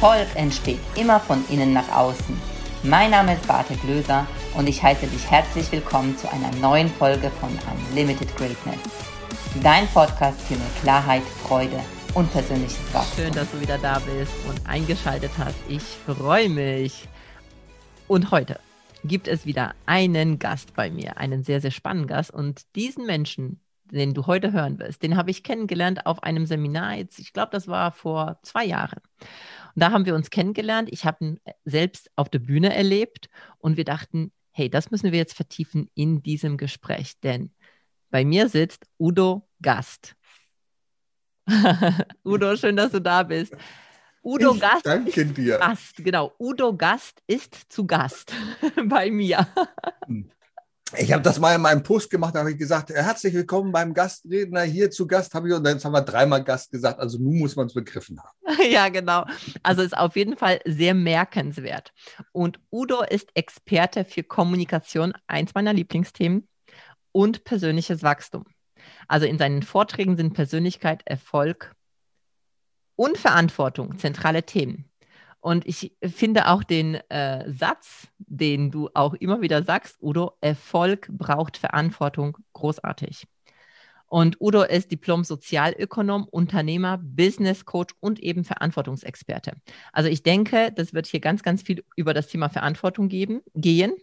Erfolg entsteht immer von innen nach außen. Mein Name ist Barte Glöser und ich heiße dich herzlich willkommen zu einer neuen Folge von Unlimited Greatness. Dein Podcast für mehr Klarheit, Freude und persönliches Wachstum. Schön, dass du wieder da bist und eingeschaltet hast. Ich freue mich. Und heute gibt es wieder einen Gast bei mir, einen sehr, sehr spannenden Gast. Und diesen Menschen den du heute hören wirst, den habe ich kennengelernt auf einem Seminar. Jetzt, ich glaube, das war vor zwei Jahren. Und da haben wir uns kennengelernt. Ich habe ihn selbst auf der Bühne erlebt und wir dachten, hey, das müssen wir jetzt vertiefen in diesem Gespräch, denn bei mir sitzt Udo Gast. Udo, schön, dass du da bist. Udo ich Gast danke ist dir. Gast, genau. Udo Gast ist zu Gast bei mir. Ich habe das mal in meinem Post gemacht, da habe ich gesagt, herzlich willkommen beim Gastredner hier zu Gast, habe ich und jetzt haben wir dreimal Gast gesagt, also nun muss man es begriffen haben. Ja, genau. Also ist auf jeden Fall sehr merkenswert. Und Udo ist Experte für Kommunikation, eins meiner Lieblingsthemen, und persönliches Wachstum. Also in seinen Vorträgen sind Persönlichkeit, Erfolg und Verantwortung zentrale Themen. Und ich finde auch den äh, Satz, den du auch immer wieder sagst, Udo, Erfolg braucht Verantwortung, großartig. Und Udo ist Diplom-Sozialökonom, Unternehmer, Business Coach und eben Verantwortungsexperte. Also ich denke, das wird hier ganz, ganz viel über das Thema Verantwortung geben, gehen.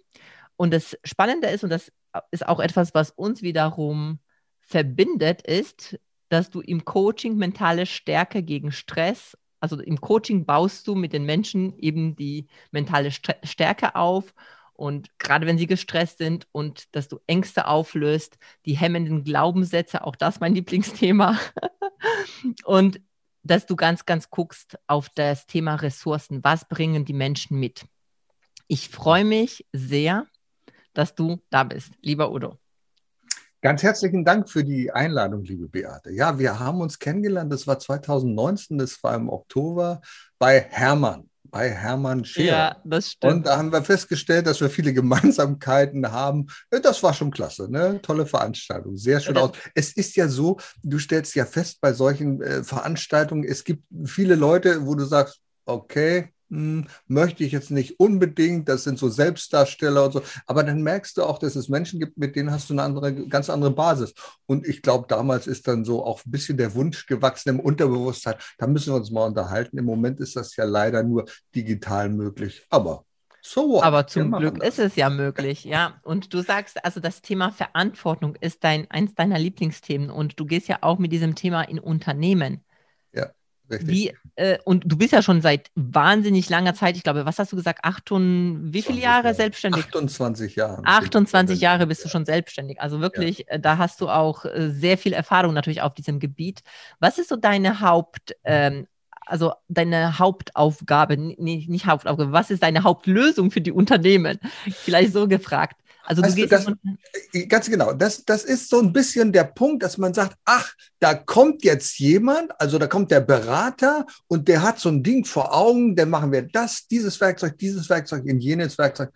Und das Spannende ist, und das ist auch etwas, was uns wiederum verbindet, ist, dass du im Coaching mentale Stärke gegen Stress also im Coaching baust du mit den Menschen eben die mentale Stärke auf und gerade wenn sie gestresst sind und dass du Ängste auflöst, die hemmenden Glaubenssätze, auch das mein Lieblingsthema. und dass du ganz, ganz guckst auf das Thema Ressourcen. Was bringen die Menschen mit? Ich freue mich sehr, dass du da bist, lieber Udo. Ganz herzlichen Dank für die Einladung, liebe Beate. Ja, wir haben uns kennengelernt, das war 2019, das war im Oktober bei Hermann, bei Hermann Scheer. Ja, das stimmt. Und da haben wir festgestellt, dass wir viele Gemeinsamkeiten haben. Das war schon klasse, ne? Tolle Veranstaltung, sehr schön aus. Es ist ja so, du stellst ja fest bei solchen äh, Veranstaltungen, es gibt viele Leute, wo du sagst, okay, hm, möchte ich jetzt nicht unbedingt, das sind so Selbstdarsteller und so, aber dann merkst du auch, dass es Menschen gibt, mit denen hast du eine andere, ganz andere Basis. Und ich glaube, damals ist dann so auch ein bisschen der Wunsch gewachsen im Unterbewusstsein, da müssen wir uns mal unterhalten. Im Moment ist das ja leider nur digital möglich, aber so? Aber zum Glück ist es ja möglich, ja. Und du sagst, also das Thema Verantwortung ist dein, eins deiner Lieblingsthemen und du gehst ja auch mit diesem Thema in Unternehmen. Richtig. Wie, äh, und du bist ja schon seit wahnsinnig langer Zeit, ich glaube, was hast du gesagt, acht und wie viele Jahre, Jahre selbstständig? 28 Jahre. 28 Jahre bist du schon selbstständig. Also wirklich, ja. Äh, da hast du auch äh, sehr viel Erfahrung natürlich auf diesem Gebiet. Was ist so deine Haupt, ähm, also deine Hauptaufgabe, nicht, nicht Hauptaufgabe, was ist deine Hauptlösung für die Unternehmen? Vielleicht so gefragt. Also du gehst das, äh, ganz genau, das, das ist so ein bisschen der Punkt, dass man sagt, ach, da kommt jetzt jemand, also da kommt der Berater und der hat so ein Ding vor Augen, dann machen wir das, dieses Werkzeug, dieses Werkzeug, in jenes Werkzeug.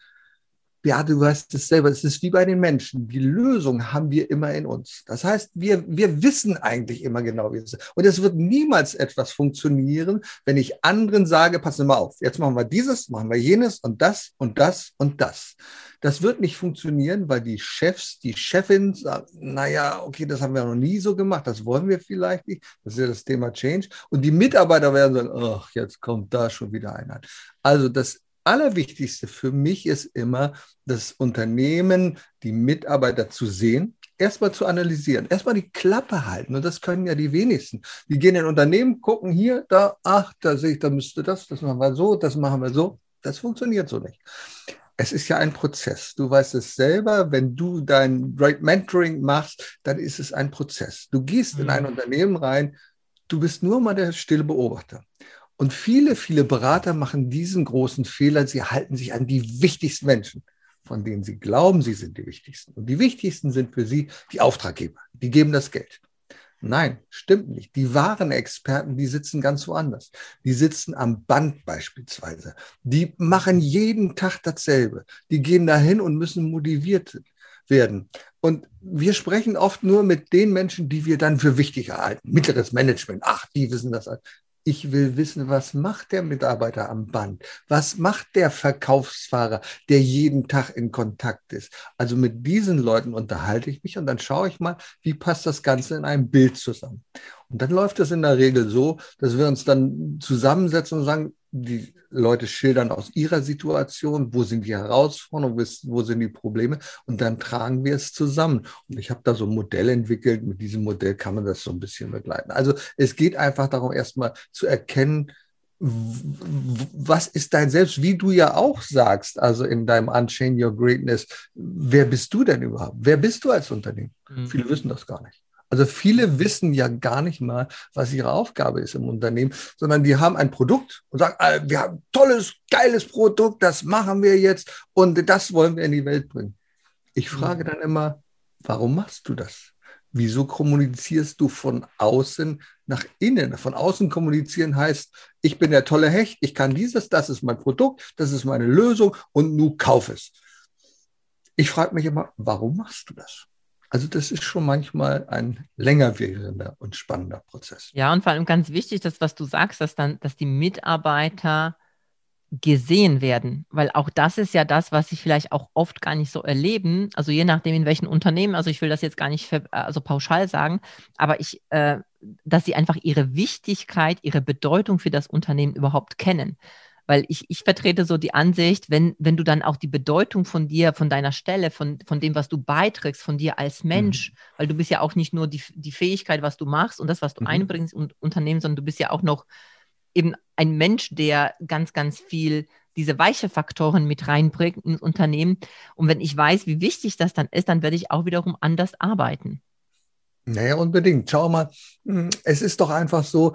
Ja, du weißt es selber, es ist wie bei den Menschen. Die Lösung haben wir immer in uns. Das heißt, wir, wir wissen eigentlich immer genau, wie es ist. Und es wird niemals etwas funktionieren, wenn ich anderen sage, passen mal auf, jetzt machen wir dieses, machen wir jenes und das und das und das. Das wird nicht funktionieren, weil die Chefs, die Chefin sagen, naja, okay, das haben wir noch nie so gemacht, das wollen wir vielleicht nicht. Das ist ja das Thema Change. Und die Mitarbeiter werden sagen, ach, jetzt kommt da schon wieder einer. Also das Allerwichtigste für mich ist immer, das Unternehmen, die Mitarbeiter zu sehen, erstmal zu analysieren, erstmal die Klappe halten. Und das können ja die wenigsten. Die gehen in Unternehmen, gucken hier, da, ach, da sehe ich, da müsste das, das machen wir so, das machen wir so. Das funktioniert so nicht es ist ja ein Prozess. Du weißt es selber, wenn du dein Great Mentoring machst, dann ist es ein Prozess. Du gehst mhm. in ein mhm. Unternehmen rein, du bist nur mal der stille Beobachter. Und viele, viele Berater machen diesen großen Fehler, sie halten sich an die wichtigsten Menschen, von denen sie glauben, sie sind die wichtigsten. Und die wichtigsten sind für sie die Auftraggeber, die geben das Geld. Nein, stimmt nicht. Die wahren Experten, die sitzen ganz woanders. Die sitzen am Band beispielsweise. Die machen jeden Tag dasselbe. Die gehen dahin und müssen motiviert werden. Und wir sprechen oft nur mit den Menschen, die wir dann für wichtig erhalten. Mittleres Management, ach, die wissen das. Ich will wissen, was macht der Mitarbeiter am Band? Was macht der Verkaufsfahrer, der jeden Tag in Kontakt ist? Also mit diesen Leuten unterhalte ich mich und dann schaue ich mal, wie passt das Ganze in einem Bild zusammen. Und dann läuft es in der Regel so, dass wir uns dann zusammensetzen und sagen, die Leute schildern aus ihrer Situation, wo sind die Herausforderungen, wo sind die Probleme und dann tragen wir es zusammen. Und ich habe da so ein Modell entwickelt, mit diesem Modell kann man das so ein bisschen begleiten. Also es geht einfach darum, erstmal zu erkennen, was ist dein Selbst, wie du ja auch sagst, also in deinem Unchain Your Greatness, wer bist du denn überhaupt? Wer bist du als Unternehmen? Mhm. Viele wissen das gar nicht. Also viele wissen ja gar nicht mal, was ihre Aufgabe ist im Unternehmen, sondern die haben ein Produkt und sagen, ah, wir haben ein tolles, geiles Produkt, das machen wir jetzt und das wollen wir in die Welt bringen. Ich frage dann immer, warum machst du das? Wieso kommunizierst du von außen nach innen? Von außen kommunizieren heißt, ich bin der tolle Hecht, ich kann dieses, das ist mein Produkt, das ist meine Lösung und nu kauf es. Ich frage mich immer, warum machst du das? Also das ist schon manchmal ein längerwährender und spannender Prozess. Ja, und vor allem ganz wichtig, das, was du sagst, dass dann, dass die Mitarbeiter gesehen werden, weil auch das ist ja das, was sie vielleicht auch oft gar nicht so erleben. Also je nachdem in welchen Unternehmen. Also ich will das jetzt gar nicht für, also pauschal sagen, aber ich, äh, dass sie einfach ihre Wichtigkeit, ihre Bedeutung für das Unternehmen überhaupt kennen weil ich, ich vertrete so die Ansicht, wenn, wenn du dann auch die Bedeutung von dir, von deiner Stelle, von, von dem, was du beiträgst, von dir als Mensch, mhm. weil du bist ja auch nicht nur die, die Fähigkeit, was du machst und das, was du mhm. einbringst und Unternehmen, sondern du bist ja auch noch eben ein Mensch, der ganz, ganz viel diese weiche Faktoren mit reinbringt ins Unternehmen. Und wenn ich weiß, wie wichtig das dann ist, dann werde ich auch wiederum anders arbeiten. Naja, unbedingt. Schau mal, hm, es ist doch einfach so,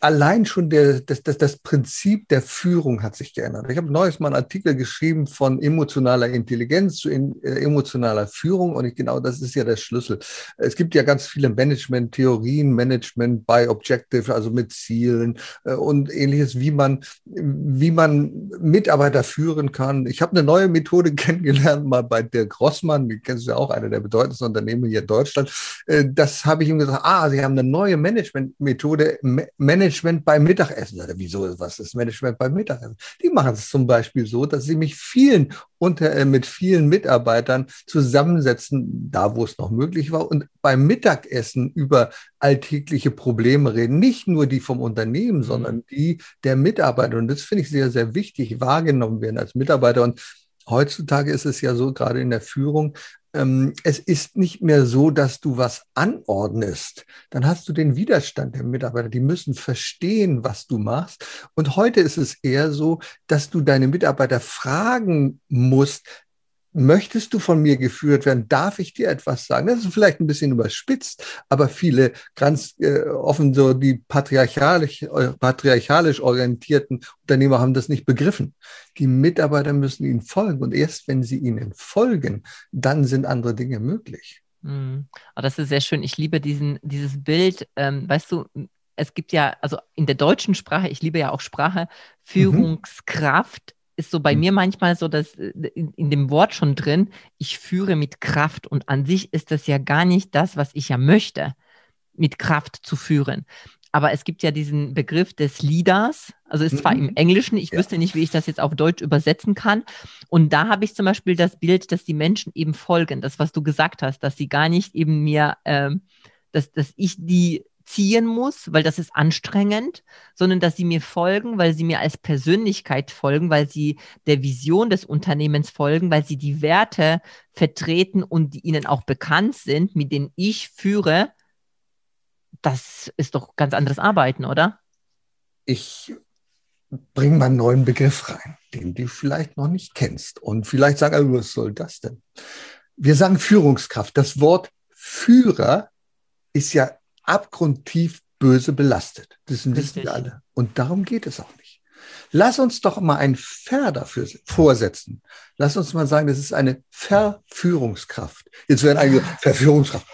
allein schon der, das, das, das Prinzip der Führung hat sich geändert. Ich habe neues mal einen Artikel geschrieben von emotionaler Intelligenz zu in, äh, emotionaler Führung und ich, genau das ist ja der Schlüssel. Es gibt ja ganz viele Management-Theorien, Management by Objective, also mit Zielen äh, und ähnliches, wie man, wie man Mitarbeiter führen kann. Ich habe eine neue Methode kennengelernt, mal bei der Grossmann, die kennst du ja auch, einer der bedeutendsten Unternehmen hier in Deutschland. Äh, das habe ich ihm gesagt, ah, sie haben eine neue Management-Methode, Management beim Mittagessen. Wieso, was ist Management beim Mittagessen? Die machen es zum Beispiel so, dass sie mich vielen unter, äh, mit vielen Mitarbeitern zusammensetzen, da wo es noch möglich war, und beim Mittagessen über alltägliche Probleme reden. Nicht nur die vom Unternehmen, mhm. sondern die der Mitarbeiter. Und das finde ich sehr, sehr wichtig, wahrgenommen werden als Mitarbeiter. Und Heutzutage ist es ja so, gerade in der Führung, ähm, es ist nicht mehr so, dass du was anordnest. Dann hast du den Widerstand der Mitarbeiter. Die müssen verstehen, was du machst. Und heute ist es eher so, dass du deine Mitarbeiter fragen musst, möchtest du von mir geführt werden? Darf ich dir etwas sagen? Das ist vielleicht ein bisschen überspitzt, aber viele ganz äh, offen so die patriarchalisch, äh, patriarchalisch orientierten Unternehmer haben das nicht begriffen. Die Mitarbeiter müssen ihnen folgen und erst wenn sie ihnen folgen, dann sind andere Dinge möglich. Mhm. Oh, das ist sehr schön. Ich liebe diesen, dieses Bild. Ähm, weißt du, es gibt ja, also in der deutschen Sprache, ich liebe ja auch Sprache, mhm. Ist so bei hm. mir manchmal so, dass äh, in, in, dem Wort schon drin, ich führe mit Kraft und an sich ist das ja gar nicht das, was ich ja möchte, mit Kraft zu führen. Aber es gibt ja diesen Begriff des Leaders, also ist zwar mhm. im Englischen, ich ja. wüsste nicht, wie ich das jetzt auf Deutsch übersetzen kann. Und da habe ich zum Beispiel das Bild, dass die Menschen eben folgen, das, was du gesagt hast, dass sie gar nicht eben mir, ähm, dass, dass ich die ziehen muss, weil das ist anstrengend, sondern dass sie mir folgen, weil sie mir als Persönlichkeit folgen, weil sie der Vision des Unternehmens folgen, weil sie die Werte vertreten und die ihnen auch bekannt sind, mit denen ich führe. Das ist doch ganz anderes Arbeiten, oder? Ich bringe mal einen neuen Begriff rein, den du vielleicht noch nicht kennst. Und vielleicht sagen, was soll das denn? Wir sagen Führungskraft. Das Wort Führer ist ja abgrundtief böse belastet. Das wissen wir alle. Und darum geht es auch nicht. Lass uns doch mal ein Ver dafür vorsetzen. Lass uns mal sagen, das ist eine Verführungskraft. Jetzt werden einige Verführungskraft.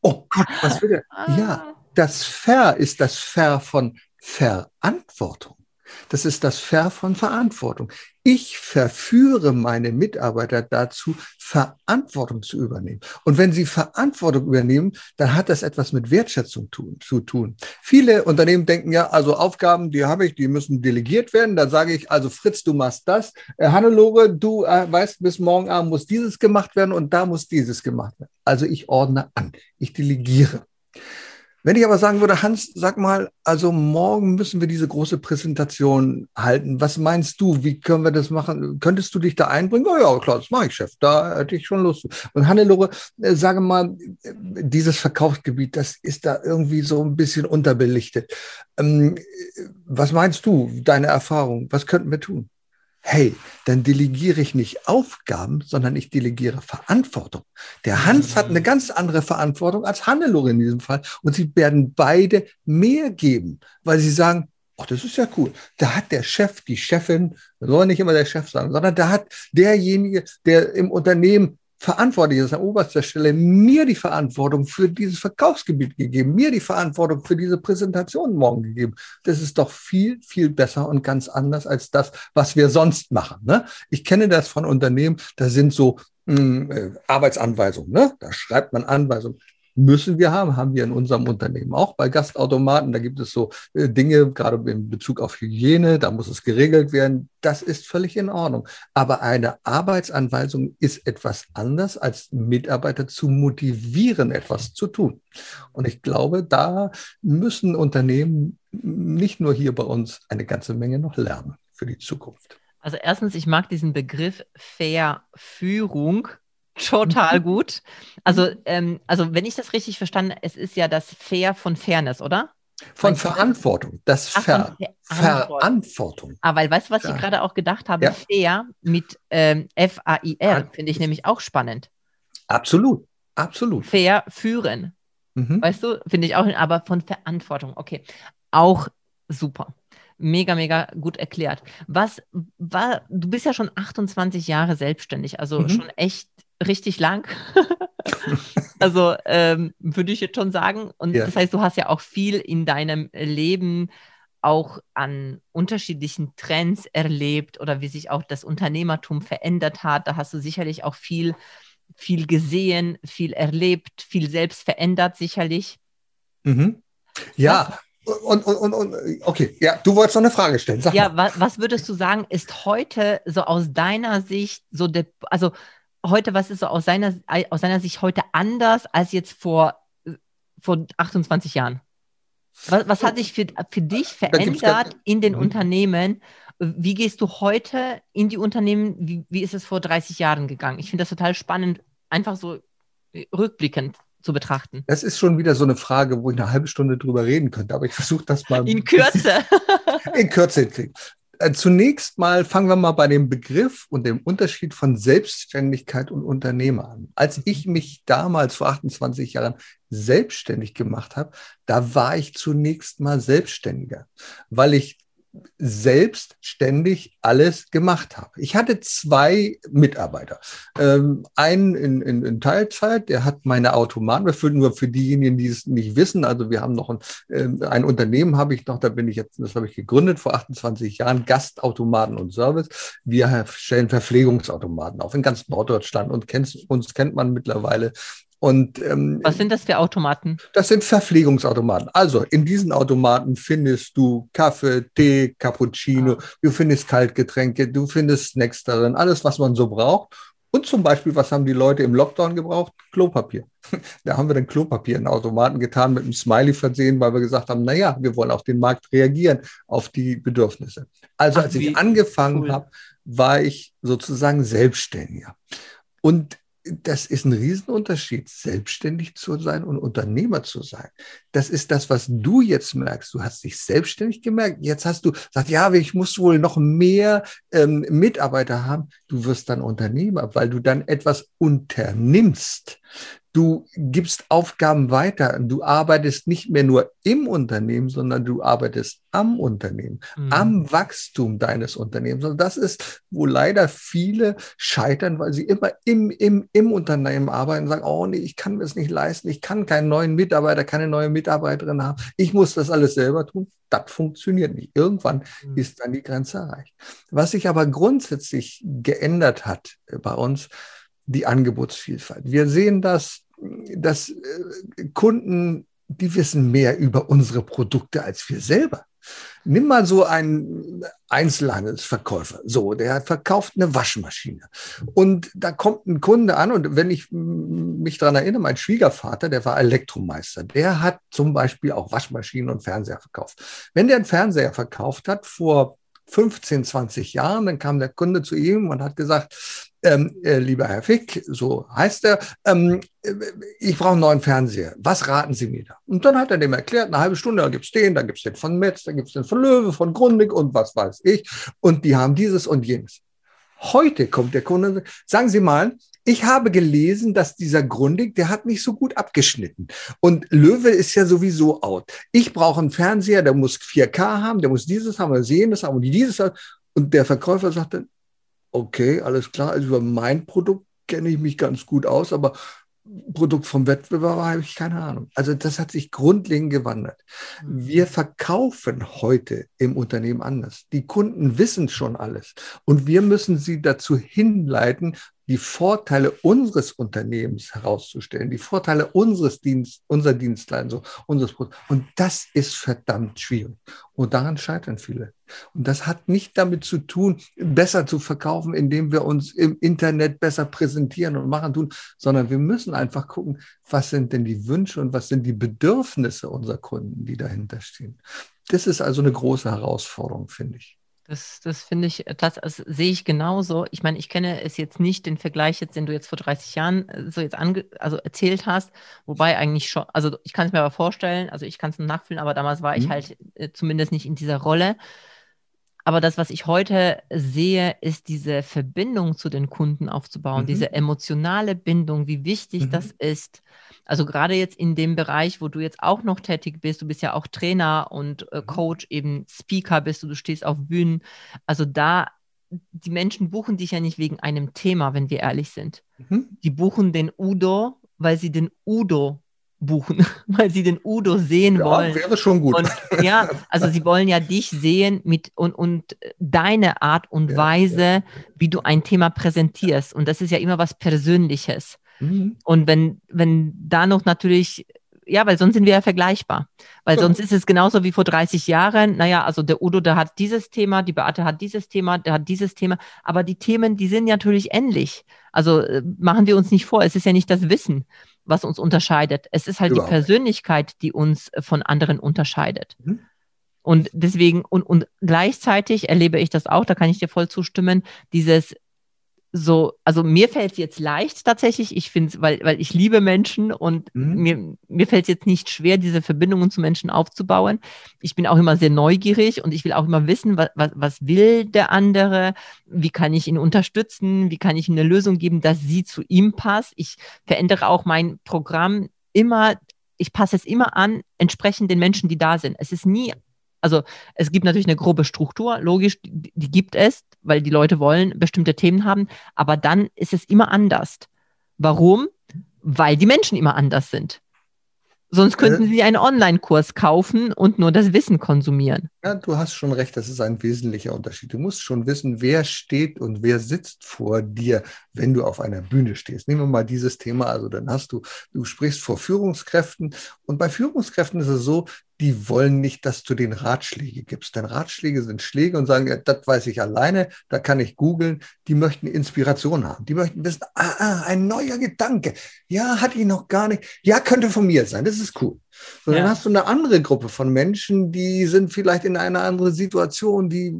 Oh Gott, was will der? Ja, das Ver ist das Ver von Verantwortung. Das ist das Ver von Verantwortung. Ich verführe meine Mitarbeiter dazu, Verantwortung zu übernehmen. Und wenn sie Verantwortung übernehmen, dann hat das etwas mit Wertschätzung tun, zu tun. Viele Unternehmen denken ja, also Aufgaben, die habe ich, die müssen delegiert werden. Dann sage ich, also Fritz, du machst das. Äh, Hannelore, du äh, weißt, bis morgen Abend muss dieses gemacht werden und da muss dieses gemacht werden. Also ich ordne an, ich delegiere. Wenn ich aber sagen würde, Hans, sag mal, also morgen müssen wir diese große Präsentation halten. Was meinst du? Wie können wir das machen? Könntest du dich da einbringen? Oh ja, klar, das mache ich, Chef. Da hätte ich schon Lust. Und Hannelore, äh, sage mal, dieses Verkaufsgebiet, das ist da irgendwie so ein bisschen unterbelichtet. Ähm, was meinst du, deine Erfahrung? Was könnten wir tun? Hey, dann delegiere ich nicht Aufgaben, sondern ich delegiere Verantwortung. Der Hans hat eine ganz andere Verantwortung als Hannelore in diesem Fall. Und sie werden beide mehr geben, weil sie sagen, ach, das ist ja cool. Da hat der Chef, die Chefin, soll nicht immer der Chef sagen, sondern da hat derjenige, der im Unternehmen verantwortlich ist an oberster Stelle, mir die Verantwortung für dieses Verkaufsgebiet gegeben, mir die Verantwortung für diese Präsentation morgen gegeben. Das ist doch viel, viel besser und ganz anders als das, was wir sonst machen. Ne? Ich kenne das von Unternehmen, da sind so mh, hm, äh, Arbeitsanweisungen, ne? da schreibt man Anweisungen müssen wir haben, haben wir in unserem Unternehmen auch bei Gastautomaten. Da gibt es so äh, Dinge, gerade in Bezug auf Hygiene, da muss es geregelt werden. Das ist völlig in Ordnung. Aber eine Arbeitsanweisung ist etwas anders, als Mitarbeiter zu motivieren, etwas zu tun. Und ich glaube, da müssen Unternehmen nicht nur hier bei uns eine ganze Menge noch lernen für die Zukunft. Also erstens, ich mag diesen Begriff Verführung total mhm. gut. Also, ähm, also wenn ich das richtig verstanden, es ist ja das Fair von Fairness, oder? Von Verantwortung, das Ach, Ver Verantwortung. Verantwortung. Ah, weil weißt du, was ja. ich gerade auch gedacht habe? Ja. Fair mit ähm, F-A-I-R finde ich nämlich auch spannend. Absolut, absolut. Fair führen. Mhm. Weißt du, finde ich auch, aber von Verantwortung, okay. Auch super. Mega, mega gut erklärt. Was war, du bist ja schon 28 Jahre selbstständig, also mhm. schon echt richtig lang. also ähm, würde ich jetzt schon sagen. Und ja. das heißt, du hast ja auch viel in deinem Leben auch an unterschiedlichen Trends erlebt oder wie sich auch das Unternehmertum verändert hat. Da hast du sicherlich auch viel, viel gesehen, viel erlebt, viel selbst verändert, sicherlich. Mhm. Ja, und, und, und, und, okay, ja, du wolltest noch eine Frage stellen. Sag ja, was, was würdest du sagen, ist heute so aus deiner Sicht so der, also heute, was ist so aus seiner, aus seiner Sicht heute anders als jetzt vor, vor 28 Jahren? Was, was hat sich für, für dich verändert in den mhm. Unternehmen? Wie gehst du heute in die Unternehmen? Wie, wie ist es vor 30 Jahren gegangen? Ich finde das total spannend, einfach so rückblickend zu betrachten. Das ist schon wieder so eine Frage, wo ich eine halbe Stunde drüber reden könnte, aber ich versuche das mal. In Kürze. in Kürze hinkriegen. Äh, zunächst mal fangen wir mal bei dem Begriff und dem Unterschied von Selbstständigkeit und Unternehmer an. Als mhm. ich mich damals vor 28 Jahren selbstständig gemacht habe, da war ich zunächst mal Selbstständiger, weil ich selbstständig alles gemacht habe. Ich hatte zwei Mitarbeiter. Ähm, einen in, in, in, Teilzeit, der hat meine Automaten, für, nur für diejenigen, die es nicht wissen, also wir haben noch ein, äh, ein Unternehmen, habe ich noch, da bin ich jetzt, das habe ich gegründet vor 28 Jahren, Gastautomaten und Service. Wir stellen Verpflegungsautomaten auf in ganz Norddeutschland und kennt, uns kennt man mittlerweile und, ähm, Was sind das für Automaten? Das sind Verpflegungsautomaten. Also in diesen Automaten findest du Kaffee, Tee, Cappuccino, ah. du findest Kaltgetränke, du findest Snacks darin, alles, was man so braucht. Und zum Beispiel, was haben die Leute im Lockdown gebraucht? Klopapier. Da haben wir dann Klopapier in Automaten getan, mit einem Smiley versehen, weil wir gesagt haben, na ja, wir wollen auf den Markt reagieren, auf die Bedürfnisse. Also Ach, als ich angefangen cool. habe, war ich sozusagen Selbstständiger. Und das ist ein Riesenunterschied, selbstständig zu sein und Unternehmer zu sein. Das ist das, was du jetzt merkst. Du hast dich selbstständig gemerkt. Jetzt hast du gesagt, ja, ich muss wohl noch mehr ähm, Mitarbeiter haben. Du wirst dann Unternehmer, weil du dann etwas unternimmst. Du gibst Aufgaben weiter. Du arbeitest nicht mehr nur im Unternehmen, sondern du arbeitest am Unternehmen, mhm. am Wachstum deines Unternehmens. Und das ist, wo leider viele scheitern, weil sie immer im, im, im Unternehmen arbeiten und sagen, oh nee, ich kann mir das nicht leisten, ich kann keinen neuen Mitarbeiter, keine neue Mitarbeiterin haben, ich muss das alles selber tun. Das funktioniert nicht. Irgendwann mhm. ist dann die Grenze erreicht. Was sich aber grundsätzlich geändert hat bei uns, die Angebotsvielfalt. Wir sehen das, dass äh, Kunden, die wissen mehr über unsere Produkte als wir selber. Nimm mal so einen Einzelhandelsverkäufer. So, der verkauft eine Waschmaschine. Und da kommt ein Kunde an und wenn ich mich daran erinnere, mein Schwiegervater, der war Elektromeister, der hat zum Beispiel auch Waschmaschinen und Fernseher verkauft. Wenn der einen Fernseher verkauft hat vor 15, 20 Jahren, dann kam der Kunde zu ihm und hat gesagt, ähm, äh, lieber Herr Fick, so heißt er, ähm, äh, ich brauche einen neuen Fernseher. Was raten Sie mir da? Und dann hat er dem erklärt, eine halbe Stunde, da gibt's den, da gibt's den von Metz, da gibt's den von Löwe, von Grundig und was weiß ich. Und die haben dieses und jenes. Heute kommt der Kunde und sagt, sagen Sie mal, ich habe gelesen, dass dieser Grundig, der hat nicht so gut abgeschnitten. Und Löwe ist ja sowieso out. Ich brauche einen Fernseher, der muss 4K haben, der muss dieses haben, oder das haben und dieses haben. Und der Verkäufer sagte, okay, alles klar, also über mein Produkt kenne ich mich ganz gut aus, aber Produkt vom Wettbewerber habe ich keine Ahnung. Also das hat sich grundlegend gewandert. Mhm. Wir verkaufen heute im Unternehmen anders. Die Kunden wissen schon alles und wir müssen sie dazu hinleiten, die Vorteile unseres Unternehmens herauszustellen, die Vorteile unseres Dienst, unserer Dienstleistung, unseres Produkts. Und das ist verdammt schwierig. Und daran scheitern viele. Und das hat nicht damit zu tun, besser zu verkaufen, indem wir uns im Internet besser präsentieren und machen tun, sondern wir müssen einfach gucken, was sind denn die Wünsche und was sind die Bedürfnisse unserer Kunden, die dahinter stehen. Das ist also eine große Herausforderung, finde ich. Das, das finde ich, das, das, sehe ich genauso. Ich meine, ich kenne es jetzt nicht, den Vergleich jetzt, den du jetzt vor 30 Jahren äh, so jetzt ange, also erzählt hast, wobei eigentlich schon, also ich kann es mir aber vorstellen, also ich kann es nachfühlen, aber damals war mhm. ich halt äh, zumindest nicht in dieser Rolle. Aber das, was ich heute sehe, ist diese Verbindung zu den Kunden aufzubauen, mhm. diese emotionale Bindung, wie wichtig mhm. das ist. Also gerade jetzt in dem Bereich, wo du jetzt auch noch tätig bist, du bist ja auch Trainer und äh, mhm. Coach, eben Speaker bist du, du stehst auf Bühnen. Also da, die Menschen buchen dich ja nicht wegen einem Thema, wenn wir ehrlich sind. Mhm. Die buchen den Udo, weil sie den Udo buchen, weil sie den Udo sehen ja, wollen. Wäre schon gut. Und, ja, also sie wollen ja dich sehen mit und, und deine Art und ja, Weise, ja. wie du ein Thema präsentierst. Und das ist ja immer was Persönliches. Mhm. Und wenn, wenn da noch natürlich, ja, weil sonst sind wir ja vergleichbar. Weil sonst ist es genauso wie vor 30 Jahren. Naja, also der Udo, der hat dieses Thema, die Beate hat dieses Thema, der hat dieses Thema. Aber die Themen, die sind natürlich ähnlich. Also äh, machen wir uns nicht vor, es ist ja nicht das Wissen was uns unterscheidet. Es ist halt Überhaupt. die Persönlichkeit, die uns äh, von anderen unterscheidet. Mhm. Und deswegen, und, und gleichzeitig erlebe ich das auch, da kann ich dir voll zustimmen, dieses so, also mir fällt es jetzt leicht tatsächlich, ich finde es, weil, weil ich liebe Menschen und mhm. mir, mir fällt es jetzt nicht schwer, diese Verbindungen zu Menschen aufzubauen. Ich bin auch immer sehr neugierig und ich will auch immer wissen, was, was, was will der andere, wie kann ich ihn unterstützen, wie kann ich ihm eine Lösung geben, dass sie zu ihm passt. Ich verändere auch mein Programm immer, ich passe es immer an, entsprechend den Menschen, die da sind. Es ist nie also es gibt natürlich eine grobe Struktur, logisch, die, die, gibt es, weil die Leute wollen bestimmte Themen haben, aber dann ist es immer anders. Warum? Weil die Menschen immer anders sind. Sonst könnten Sie einen Online-Kurs kaufen und nur das Wissen konsumieren. Ja, du hast schon recht, das ist ein wesentlicher Unterschied. Du musst schon wissen, wer steht und wer sitzt vor dir, wenn du auf einer Bühne stehst. Nehmen wir mal dieses Thema, also dann hast du, du sprichst vor Führungskräften und bei Führungskräften ist es so, die wollen nicht, dass du den Ratschläge gibst. Denn Ratschläge sind Schläge und sagen, ja, das weiß ich alleine, da kann ich googeln. Die möchten Inspiration haben. Die möchten wissen, ah, ah, ein neuer Gedanke. Ja, hatte ich noch gar nicht. Ja, könnte von mir sein. Das ist cool. So, ja. dann hast du eine andere Gruppe von Menschen, die sind vielleicht in einer anderen Situation, die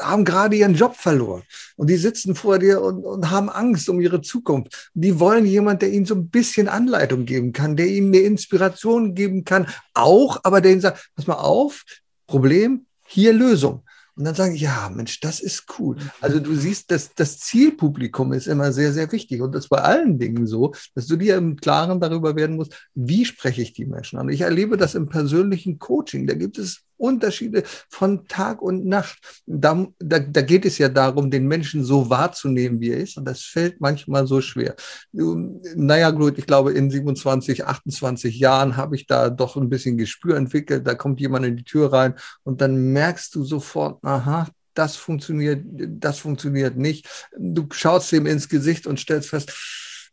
haben gerade ihren Job verloren und die sitzen vor dir und, und haben Angst um ihre Zukunft. Die wollen jemand, der ihnen so ein bisschen Anleitung geben kann, der ihnen eine Inspiration geben kann, auch, aber der ihnen sagt, pass mal auf, Problem, hier Lösung. Und dann sagen, ja, Mensch, das ist cool. Also du siehst, dass das Zielpublikum ist immer sehr, sehr wichtig. Und das bei allen Dingen so, dass du dir im Klaren darüber werden musst, wie spreche ich die Menschen an. Ich erlebe das im persönlichen Coaching. Da gibt es Unterschiede von Tag und Nacht. Da, da, da geht es ja darum, den Menschen so wahrzunehmen, wie er ist. Und das fällt manchmal so schwer. Naja, gut, ich glaube, in 27, 28 Jahren habe ich da doch ein bisschen Gespür entwickelt. Da kommt jemand in die Tür rein und dann merkst du sofort, aha, das funktioniert, das funktioniert nicht. Du schaust ihm ins Gesicht und stellst fest,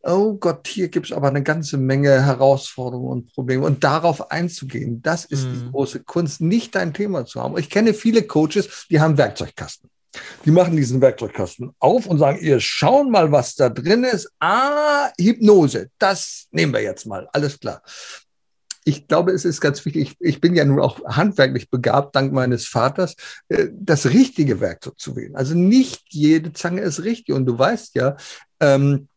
oh Gott, hier gibt es aber eine ganze Menge Herausforderungen und Probleme. Und darauf einzugehen, das ist mm. die mhm. große Kunst, nicht dein Thema zu haben. Ich kenne viele Coaches, die haben Werkzeugkasten. Die machen diesen Werkzeugkasten auf und sagen, ihr schauen mal, was da drin ist. Ah, Hypnose, das nehmen wir jetzt mal. Alles klar ich glaube, es ist ganz wichtig, ich, ich, bin ja nun auch handwerklich begabt, dank meines Vaters, äh, das richtige Werkzeug zu wählen. Also nicht jede Zange ist richtig. Und du weißt ja, ähm,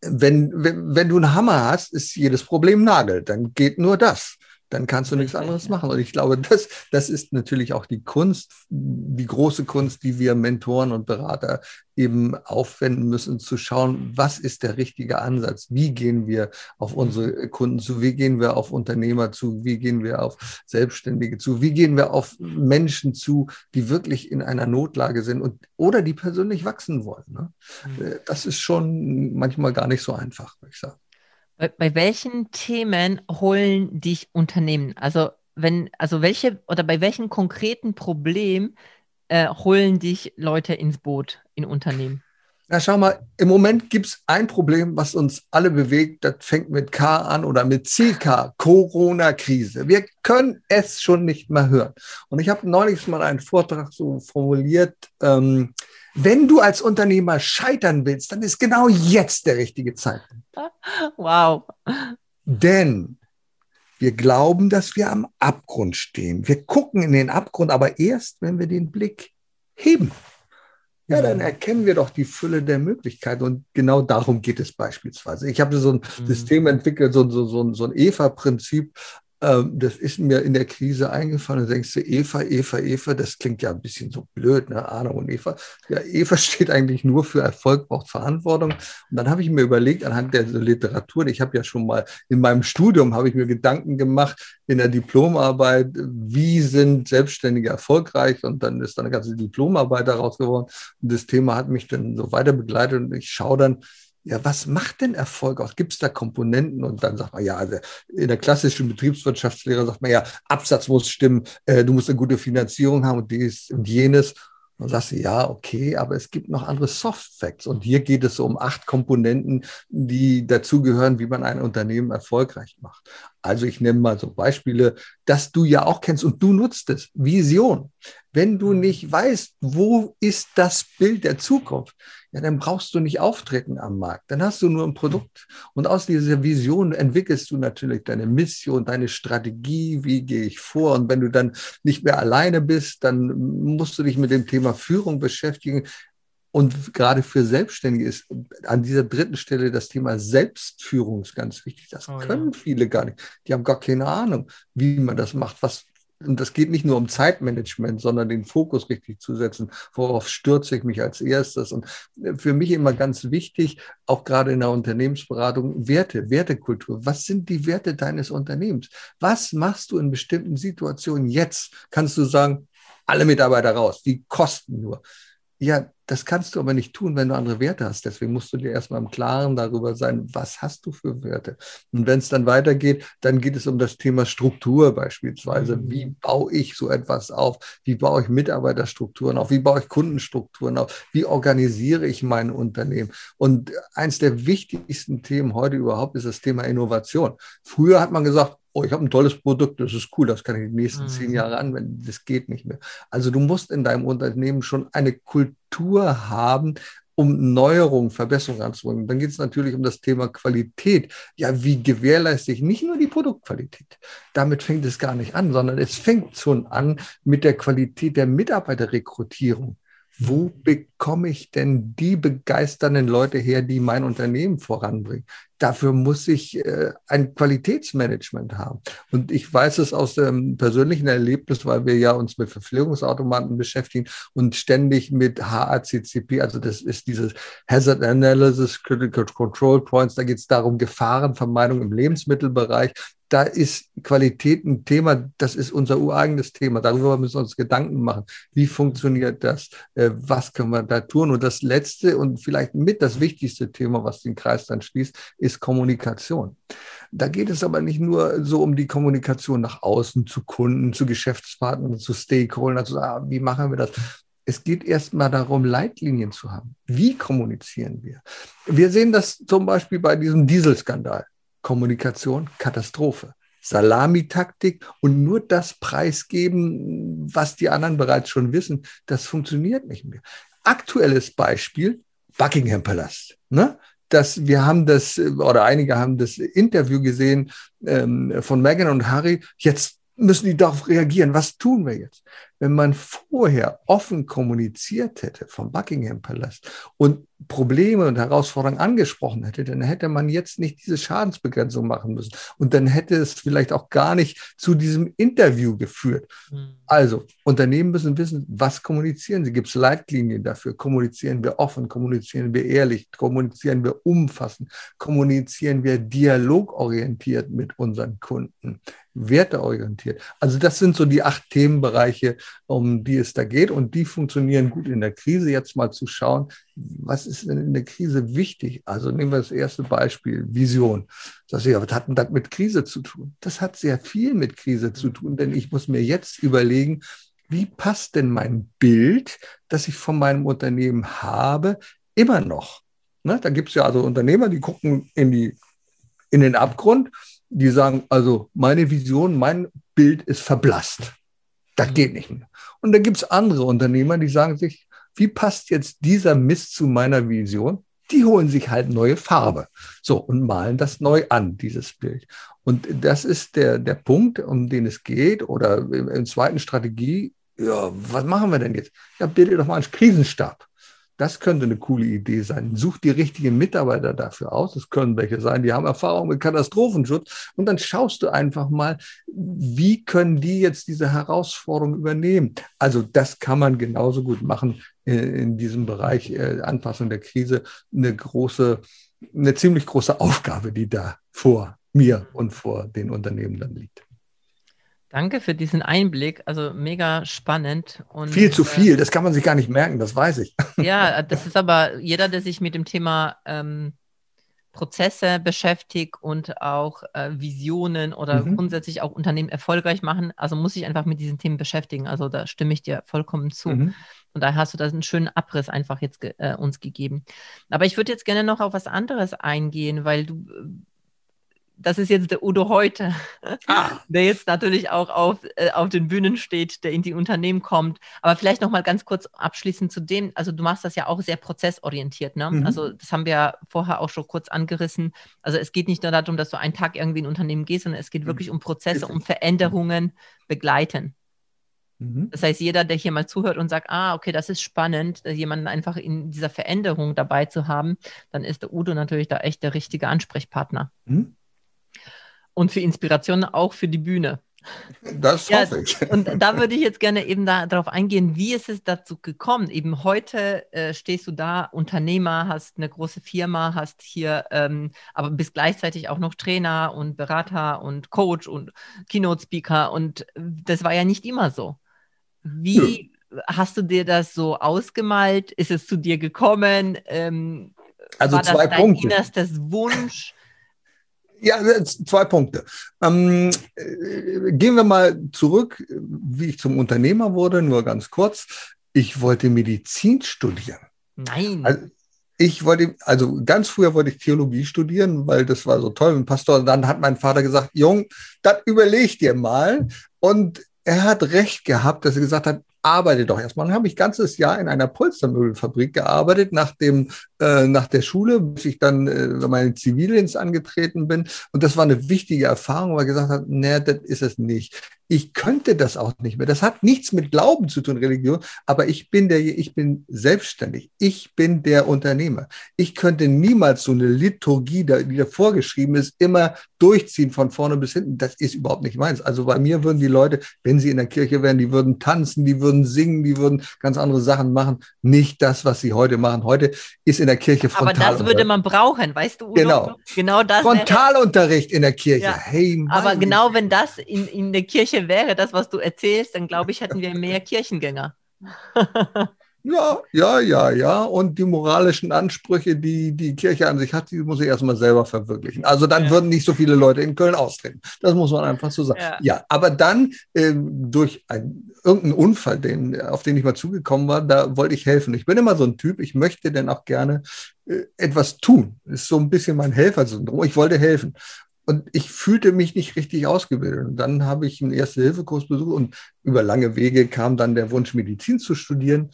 wenn, wenn, wenn du einen Hammer hast, ist jedes Problem Nagel. Dann geht nur das dann kannst du nichts anderes machen. Und ich glaube, das, das ist natürlich auch die Kunst, die große Kunst, die wir Mentoren und Berater eben aufwenden müssen, zu schauen, was ist der richtige Ansatz? Wie gehen wir auf unsere Kunden zu? Wie gehen wir auf Unternehmer zu? Wie gehen wir auf Selbstständige zu? Wie gehen wir auf Menschen zu, die wirklich in einer Notlage sind und oder die persönlich wachsen wollen? Ne? Mhm. Das ist schon manchmal gar nicht so einfach, würde ich sagen. Bei, bei welchen Themen holen dich Unternehmen? Also wenn, also welche oder bei welchen konkreten Problemen äh, holen dich Leute ins Boot in Unternehmen? Na, schau mal, im Moment gibt es ein Problem, was uns alle bewegt. Das fängt mit K an oder mit CK, Corona-Krise. Wir können es schon nicht mehr hören. Und ich habe neulich mal einen Vortrag so formuliert, ähm, wenn du als Unternehmer scheitern willst, dann ist genau jetzt der richtige Zeitpunkt. Wow. Denn wir glauben, dass wir am Abgrund stehen. Wir gucken in den Abgrund, aber erst, wenn wir den Blick heben. Ja, dann erkennen wir doch die Fülle der Möglichkeiten. Und genau darum geht es beispielsweise. Ich habe so ein mhm. System entwickelt, so, so, so, so ein EVA-Prinzip. Ähm, das ist mir in der Krise eingefallen. Da denkst du, Eva, Eva, Eva, das klingt ja ein bisschen so blöd, ne? Adam und Eva. Ja, Eva steht eigentlich nur für Erfolg, braucht Verantwortung. Und dann habe ich mir überlegt, anhand der Literatur, ich habe ja schon mal in meinem Studium, habe ich mir Gedanken gemacht, in der Diplomarbeit, wie sind Selbstständige erfolgreich? Und dann ist da eine ganze Diplomarbeit daraus geworden. Und das Thema hat mich dann so weiter begleitet. Und ich schaue dann, ja, was macht denn Erfolg aus? Gibt es da Komponenten? Und dann sagt man, ja, also in der klassischen Betriebswirtschaftslehre sagt man ja, Absatz muss stimmen, äh, du musst eine gute Finanzierung haben und dies und jenes. Dann sagst du, ja, okay, aber es gibt noch andere Soft Facts. Und hier geht es um acht Komponenten, die dazugehören, wie man ein Unternehmen erfolgreich macht. Also ich nenne mal so Beispiele, dass du ja auch kennst und du nutzt es. Vision. Wenn du mhm. nicht weißt, wo ist das Bild der Zukunft, ja, dann brauchst du nicht auftreten am Markt. Dann hast du nur ein Produkt. Und aus dieser Vision entwickelst du natürlich deine Mission, deine Strategie, wie gehe ich vor. Und wenn du dann nicht mehr alleine bist, dann musst du dich mit dem Thema Führung beschäftigen. Und gerade für Selbstständige ist an dieser dritten Stelle das Thema Selbstführung ganz wichtig. Das oh, können ja. viele gar nicht. Die haben gar keine Ahnung, wie man das macht. Was, und das geht nicht nur um Zeitmanagement, sondern den Fokus richtig zu setzen. Worauf stürze ich mich als erstes? Und für mich immer ganz wichtig, auch gerade in der Unternehmensberatung, Werte, Wertekultur. Was sind die Werte deines Unternehmens? Was machst du in bestimmten Situationen jetzt? Kannst du sagen, alle Mitarbeiter raus, die kosten nur. Ja, das kannst du aber nicht tun, wenn du andere Werte hast. Deswegen musst du dir erstmal im Klaren darüber sein, was hast du für Werte. Und wenn es dann weitergeht, dann geht es um das Thema Struktur beispielsweise. Mhm. Wie baue ich so etwas auf? Wie baue ich Mitarbeiterstrukturen auf? Wie baue ich Kundenstrukturen auf? Wie organisiere ich mein Unternehmen? Und eins der wichtigsten Themen heute überhaupt ist das Thema Innovation. Früher hat man gesagt, oh, ich habe ein tolles Produkt, das ist cool, das kann ich die nächsten mhm. zehn Jahre anwenden. Das geht nicht mehr. Also du musst in deinem Unternehmen schon eine Kultur haben, um Neuerungen, Verbesserungen anzubringen. Dann geht es natürlich um das Thema Qualität. Ja, wie gewährleiste ich nicht nur die Produktqualität? Damit fängt es gar nicht an, sondern es fängt schon an mit der Qualität der Mitarbeiterrekrutierung. Wo bekomme ich denn die begeisternden Leute her, die mein Unternehmen voranbringen? Dafür muss ich äh, ein Qualitätsmanagement haben. Und ich weiß es aus dem persönlichen Erlebnis, weil wir ja uns mit Verpflegungsautomaten beschäftigen und ständig mit HACCP, also das ist dieses Hazard Analysis, Critical Control Points, da geht es darum, Gefahrenvermeidung im Lebensmittelbereich da ist Qualität ein Thema, das ist unser ureigenes Thema. Darüber müssen wir uns Gedanken machen. Wie funktioniert das? Äh, was können wir da tun? Und das letzte und vielleicht mit das wichtigste Thema, was den Kreis dann schließt, Kommunikation. Da geht es aber nicht nur so um die Kommunikation nach außen zu Kunden, zu Geschäftspartnern, zu Stakeholdern, also ah, wie machen wir das? Es geht erstmal darum, Leitlinien zu haben. Wie kommunizieren wir? Wir sehen das zum Beispiel bei diesem Dieselskandal. Kommunikation, Katastrophe. Salamitaktik und nur das preisgeben, was die anderen bereits schon wissen, das funktioniert nicht mehr. Aktuelles Beispiel, Buckingham Palast. Ne? Dass wir haben das, oder einige haben das Interview gesehen ähm, von Meghan und Harry. Jetzt müssen die darauf reagieren. Was tun wir jetzt? Wenn man vorher offen kommuniziert hätte vom Buckingham Palast und Probleme und Herausforderungen angesprochen hätte, dann hätte man jetzt nicht diese Schadensbegrenzung machen müssen. Und dann hätte es vielleicht auch gar nicht zu diesem Interview geführt. Mhm. Also, Unternehmen müssen wissen, was kommunizieren sie. Gibt es Leitlinien dafür? Kommunizieren wir offen? Kommunizieren wir ehrlich? Kommunizieren wir umfassend? Kommunizieren wir dialogorientiert mit unseren Kunden? Werteorientiert? Also, das sind so die acht Themenbereiche, um die es da geht. Und die funktionieren gut in der Krise. Jetzt mal zu schauen, was ist denn in der Krise wichtig? Also nehmen wir das erste Beispiel, Vision. Sag ich, was hat denn das mit Krise zu tun? Das hat sehr viel mit Krise zu tun, denn ich muss mir jetzt überlegen, wie passt denn mein Bild, das ich von meinem Unternehmen habe, immer noch? Ne? Da gibt es ja also Unternehmer, die gucken in, die, in den Abgrund, die sagen, also meine Vision, mein Bild ist verblasst. Das geht nicht mehr. Und dann gibt es andere Unternehmer, die sagen sich, wie passt jetzt dieser Mist zu meiner Vision? Die holen sich halt neue Farbe. So, und malen das neu an, dieses Bild. Und das ist der, der Punkt, um den es geht. Oder im zweiten Strategie, ja, was machen wir denn jetzt? Ja, bitte doch mal einen Krisenstab. Das könnte eine coole Idee sein. Such die richtigen Mitarbeiter dafür aus. Es können welche sein, die haben Erfahrung mit Katastrophenschutz. Und dann schaust du einfach mal, wie können die jetzt diese Herausforderung übernehmen. Also das kann man genauso gut machen äh, in diesem Bereich äh, Anpassung der Krise. Eine große, eine ziemlich große Aufgabe, die da vor mir und vor den Unternehmen dann liegt. Danke für diesen Einblick. Also mega spannend. Und, viel zu äh, viel, das kann man sich gar nicht merken, das weiß ich. Ja, das ist aber jeder, der sich mit dem Thema ähm, Prozesse beschäftigt und auch äh, Visionen oder mhm. grundsätzlich auch Unternehmen erfolgreich machen, also muss sich einfach mit diesen Themen beschäftigen. Also da stimme ich dir vollkommen zu. Mhm. Und da hast du da einen schönen Abriss einfach jetzt ge äh, uns gegeben. Aber ich würde jetzt gerne noch auf was anderes eingehen, weil du das ist jetzt der Udo heute, ah. der jetzt natürlich auch auf, äh, auf den Bühnen steht, der in die Unternehmen kommt. Aber vielleicht noch mal ganz kurz abschließend zu dem, also du machst das ja auch sehr prozessorientiert, ne? Mhm. Also das haben wir ja vorher auch schon kurz angerissen. Also es geht nicht nur darum, dass du einen Tag irgendwie in ein Unternehmen gehst, sondern es geht mhm. wirklich um Prozesse, um Veränderungen begleiten. Mhm. Das heißt, jeder, der hier mal zuhört und sagt, ah, okay, das ist spannend, jemanden einfach in dieser Veränderung dabei zu haben, dann ist der Udo natürlich da echt der richtige Ansprechpartner. Mhm und für Inspiration auch für die Bühne. Das ja, hoffe ich. Und da würde ich jetzt gerne eben da, darauf eingehen, wie ist es dazu gekommen? Eben heute äh, stehst du da, Unternehmer, hast eine große Firma, hast hier, ähm, aber bist gleichzeitig auch noch Trainer und Berater und Coach und Keynote-Speaker und das war ja nicht immer so. Wie ja. hast du dir das so ausgemalt? Ist es zu dir gekommen? Ähm, also war zwei das dein Punkte. innerstes Wunsch? Ja, zwei Punkte. Ähm, äh, gehen wir mal zurück, wie ich zum Unternehmer wurde, nur ganz kurz. Ich wollte Medizin studieren. Nein. Also, ich wollte, also ganz früher wollte ich Theologie studieren, weil das war so toll mit dem Pastor. Und dann hat mein Vater gesagt, Jung, das überleg dir mal. Und er hat recht gehabt, dass er gesagt hat, arbeite doch erstmal. Dann habe ich ganzes Jahr in einer Polstermöbelfabrik gearbeitet, nach, dem, äh, nach der Schule, bis ich dann äh, meinen Zivildienst angetreten bin. Und das war eine wichtige Erfahrung, weil er gesagt hat, nee, das ist es nicht. Ich könnte das auch nicht mehr. Das hat nichts mit Glauben zu tun, Religion, aber ich bin der, ich bin selbstständig. Ich bin der Unternehmer. Ich könnte niemals so eine Liturgie, die da vorgeschrieben ist, immer durchziehen von vorne bis hinten. Das ist überhaupt nicht meins. Also bei mir würden die Leute, wenn sie in der Kirche wären, die würden tanzen, die würden singen, die würden ganz andere Sachen machen. Nicht das, was sie heute machen. Heute ist in der Kirche frontal. Aber das würde man brauchen, weißt du? Udo? Genau. Genau das. Frontalunterricht in der Kirche. Ja. Hey, Aber genau wenn das in, in der Kirche wäre, das, was du erzählst, dann glaube ich, hätten wir mehr Kirchengänger. Ja, ja, ja, ja. Und die moralischen Ansprüche, die die Kirche an sich hat, die muss ich erstmal selber verwirklichen. Also dann ja. würden nicht so viele Leute in Köln austreten. Das muss man einfach so sagen. Ja, ja aber dann äh, durch ein, irgendeinen Unfall, den, auf den ich mal zugekommen war, da wollte ich helfen. Ich bin immer so ein Typ, ich möchte denn auch gerne äh, etwas tun. Das ist so ein bisschen mein Helfersyndrom. Ich wollte helfen. Und ich fühlte mich nicht richtig ausgebildet. Und dann habe ich einen Erste-Hilfe-Kurs besucht und über lange Wege kam dann der Wunsch, Medizin zu studieren.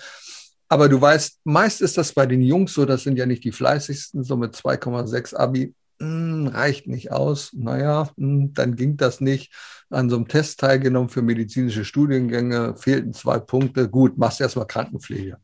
Aber du weißt, meist ist das bei den Jungs so, das sind ja nicht die fleißigsten, so mit 2,6 Abi, hm, reicht nicht aus. Naja, hm, dann ging das nicht. An so einem Test teilgenommen für medizinische Studiengänge, fehlten zwei Punkte. Gut, machst erstmal Krankenpflege.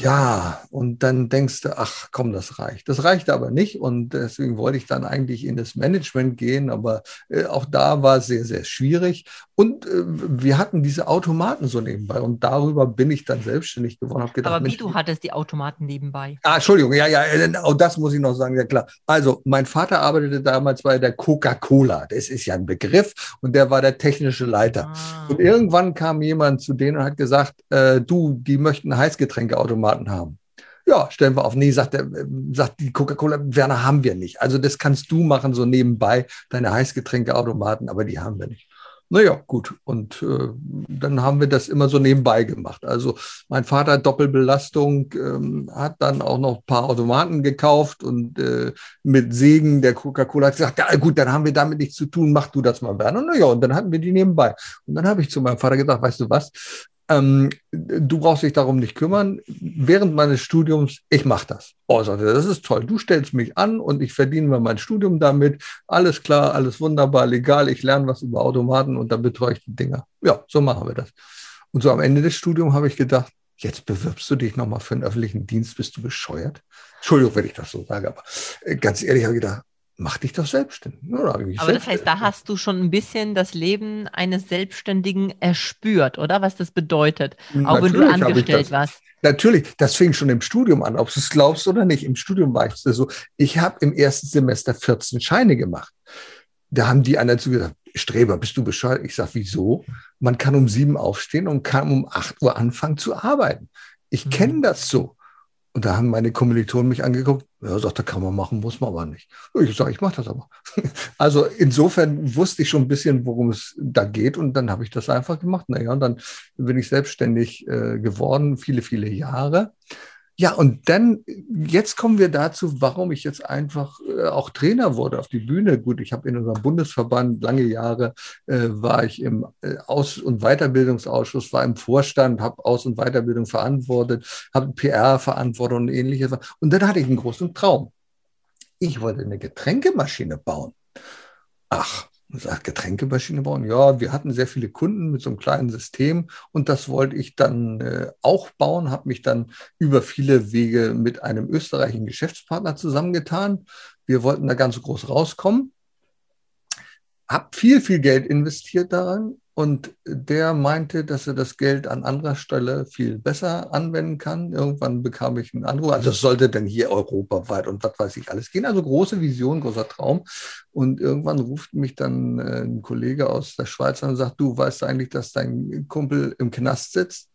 Ja, und dann denkst du, ach komm, das reicht. Das reicht aber nicht und deswegen wollte ich dann eigentlich in das Management gehen, aber äh, auch da war es sehr, sehr schwierig. Und äh, wir hatten diese Automaten so nebenbei und darüber bin ich dann selbstständig geworden. Gedacht, aber wie Mensch, du hattest die Automaten nebenbei? Ah, Entschuldigung, ja, ja, äh, auch das muss ich noch sagen, ja klar. Also mein Vater arbeitete damals bei der Coca-Cola, das ist ja ein Begriff und der war der technische Leiter. Ah. Und irgendwann kam jemand zu denen und hat gesagt, äh, du, die möchten Heißgetränke Automaten haben. Ja, stellen wir auf. Nee, sagt, der, sagt die Coca-Cola, Werner, haben wir nicht. Also das kannst du machen, so nebenbei, deine Heißgetränkeautomaten, aber die haben wir nicht. Naja, gut. Und äh, dann haben wir das immer so nebenbei gemacht. Also mein Vater Doppelbelastung, ähm, hat dann auch noch ein paar Automaten gekauft und äh, mit Segen der Coca-Cola gesagt, ja gut, dann haben wir damit nichts zu tun, mach du das mal, Werner. Naja, und dann hatten wir die nebenbei. Und dann habe ich zu meinem Vater gesagt, weißt du was, ähm, du brauchst dich darum nicht kümmern. Während meines Studiums, ich mache das. Oh, sagte, das ist toll. Du stellst mich an und ich verdiene mir mein Studium damit. Alles klar, alles wunderbar, legal. Ich lerne was über Automaten und dann betreue ich die Dinger. Ja, so machen wir das. Und so am Ende des Studiums habe ich gedacht, jetzt bewirbst du dich nochmal für einen öffentlichen Dienst, bist du bescheuert? Entschuldigung, wenn ich das so sage, aber äh, ganz ehrlich habe ich gedacht, mach dich doch selbstständig. Oder? Aber das heißt, da hast du schon ein bisschen das Leben eines Selbstständigen erspürt, oder? Was das bedeutet, auch Natürlich wenn du angestellt warst. Natürlich, das fing schon im Studium an, ob du es glaubst oder nicht. Im Studium war ich so, ich habe im ersten Semester 14 Scheine gemacht. Da haben die anderen zu gesagt, Streber, bist du bescheuert? Ich sage, wieso? Man kann um sieben aufstehen und kann um acht Uhr anfangen zu arbeiten. Ich mhm. kenne das so. Und da haben meine Kommilitonen mich angeguckt. Ja, sagt, da kann man machen, muss man aber nicht. Ich sage, ich mache das aber. Also insofern wusste ich schon ein bisschen, worum es da geht. Und dann habe ich das einfach gemacht. Naja, und dann bin ich selbstständig äh, geworden, viele, viele Jahre. Ja, und dann, jetzt kommen wir dazu, warum ich jetzt einfach äh, auch Trainer wurde auf die Bühne. Gut, ich habe in unserem Bundesverband lange Jahre, äh, war ich im äh, Aus- und Weiterbildungsausschuss, war im Vorstand, habe Aus- und Weiterbildung verantwortet, habe PR verantwortet und ähnliches. Und dann hatte ich einen großen Traum. Ich wollte eine Getränkemaschine bauen. Ach, sagt, Getränkemaschine bauen. Ja, wir hatten sehr viele Kunden mit so einem kleinen System und das wollte ich dann äh, auch bauen, habe mich dann über viele Wege mit einem österreichischen Geschäftspartner zusammengetan. Wir wollten da ganz groß rauskommen. Hab viel, viel Geld investiert daran und der meinte, dass er das Geld an anderer Stelle viel besser anwenden kann. Irgendwann bekam ich einen Anruf. Also es sollte denn hier europaweit und was weiß ich alles gehen. Also große Vision, großer Traum. Und irgendwann ruft mich dann äh, ein Kollege aus der Schweiz an und sagt, du weißt eigentlich, dass dein Kumpel im Knast sitzt?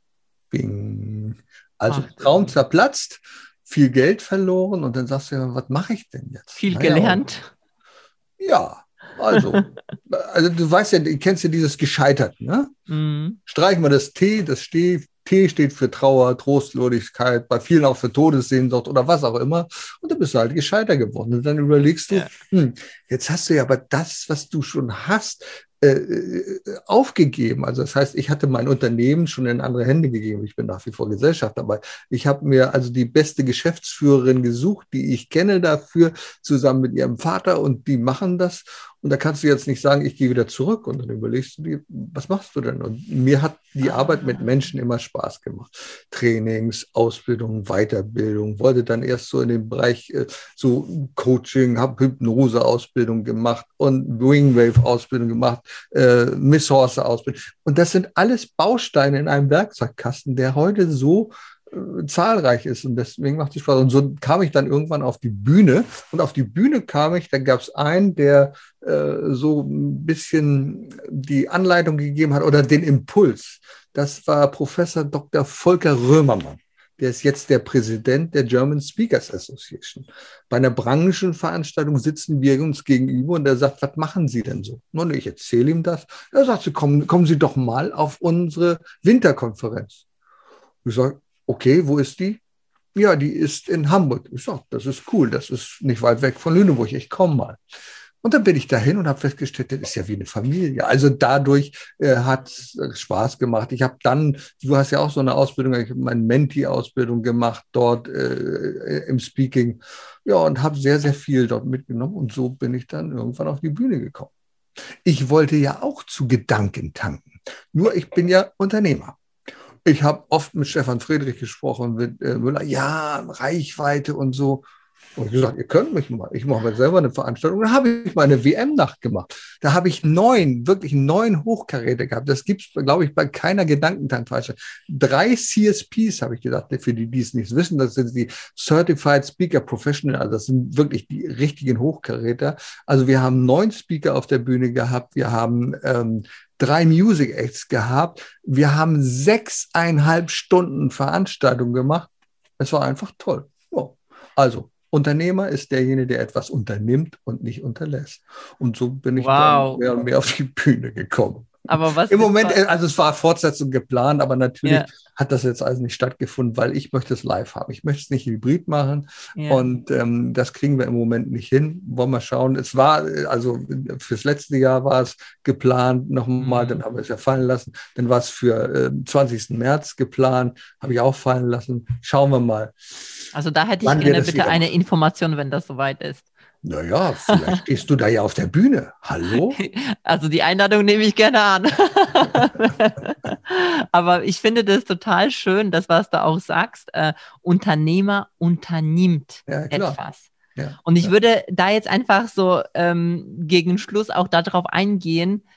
Bing. Also Ach, Traum zerplatzt, viel Geld verloren und dann sagst du, was mache ich denn jetzt? Viel naja, gelernt. ja, also, also du weißt ja, du kennst ja dieses Gescheitert, ne? Mhm. Streichen wir das T, das T, T steht für Trauer, Trostlosigkeit, bei vielen auch für Todessehnsucht oder was auch immer. Und dann bist du halt gescheiter geworden. Und dann überlegst du, ja. hm, jetzt hast du ja aber das, was du schon hast, äh, äh, aufgegeben. Also das heißt, ich hatte mein Unternehmen schon in andere Hände gegeben. Ich bin nach wie vor Gesellschaft dabei. Ich habe mir also die beste Geschäftsführerin gesucht, die ich kenne dafür, zusammen mit ihrem Vater und die machen das. Und da kannst du jetzt nicht sagen, ich gehe wieder zurück und dann überlegst du dir, was machst du denn? Und mir hat die Arbeit mit Menschen immer Spaß gemacht. Trainings, Ausbildung, Weiterbildung, wollte dann erst so in den Bereich äh, so Coaching, habe Hypnose-Ausbildung gemacht und Wingwave-Ausbildung gemacht, äh, Miss Horse-Ausbildung. Und das sind alles Bausteine in einem Werkzeugkasten, der heute so äh, zahlreich ist und deswegen macht es Spaß. Und so kam ich dann irgendwann auf die Bühne und auf die Bühne kam ich, da gab es einen, der äh, so ein bisschen die Anleitung gegeben hat oder den Impuls. Das war Professor Dr. Volker Römermann. Der ist jetzt der Präsident der German Speakers Association. Bei einer Branchenveranstaltung sitzen wir uns gegenüber und er sagt, was machen Sie denn so? Nun, ich erzähle ihm das. Er sagt, kommen, kommen Sie doch mal auf unsere Winterkonferenz. Ich sage, okay, wo ist die? Ja, die ist in Hamburg. Ich sage, das ist cool, das ist nicht weit weg von Lüneburg, ich komme mal. Und dann bin ich dahin und habe festgestellt, das ist ja wie eine Familie. Also dadurch äh, hat Spaß gemacht. Ich habe dann, du hast ja auch so eine Ausbildung, ich habe meine Menti-Ausbildung gemacht dort äh, im Speaking. Ja, und habe sehr, sehr viel dort mitgenommen. Und so bin ich dann irgendwann auf die Bühne gekommen. Ich wollte ja auch zu Gedanken tanken. Nur ich bin ja Unternehmer. Ich habe oft mit Stefan Friedrich gesprochen, mit äh, Müller, ja, Reichweite und so. Und ich gesagt, ihr könnt mich mal. Ich mache mir selber eine Veranstaltung. Da habe ich meine WM-Nacht gemacht. Da habe ich neun, wirklich neun Hochkaräte gehabt. Das gibt es, glaube ich, bei keiner Gedankentankveranstaltung. Drei CSPs habe ich gesagt, für die, die es nicht wissen, das sind die Certified Speaker Professional. Also das sind wirklich die richtigen Hochkaräter. Also wir haben neun Speaker auf der Bühne gehabt. Wir haben ähm, drei Music Acts gehabt. Wir haben sechseinhalb Stunden Veranstaltung gemacht. Es war einfach toll. Oh. Also, Unternehmer ist derjenige, der etwas unternimmt und nicht unterlässt. Und so bin ich wow. dann mehr und mehr auf die Bühne gekommen. Aber was Im Moment, also es war Fortsetzung geplant, aber natürlich ja. hat das jetzt also nicht stattgefunden, weil ich möchte es live haben. Ich möchte es nicht hybrid machen ja. und ähm, das kriegen wir im Moment nicht hin. Wollen wir schauen. Es war, also fürs letzte Jahr war es geplant nochmal, mhm. dann haben wir es ja fallen lassen. Dann war es für äh, 20. März geplant, habe ich auch fallen lassen. Schauen wir mal. Also da hätte ich gerne bitte eine Information, wenn das soweit ist. Naja, vielleicht stehst du da ja auf der Bühne. Hallo? Also die Einladung nehme ich gerne an. Aber ich finde das total schön, das, was du auch sagst. Äh, Unternehmer unternimmt ja, etwas. Ja, Und ich ja. würde da jetzt einfach so ähm, gegen Schluss auch darauf eingehen,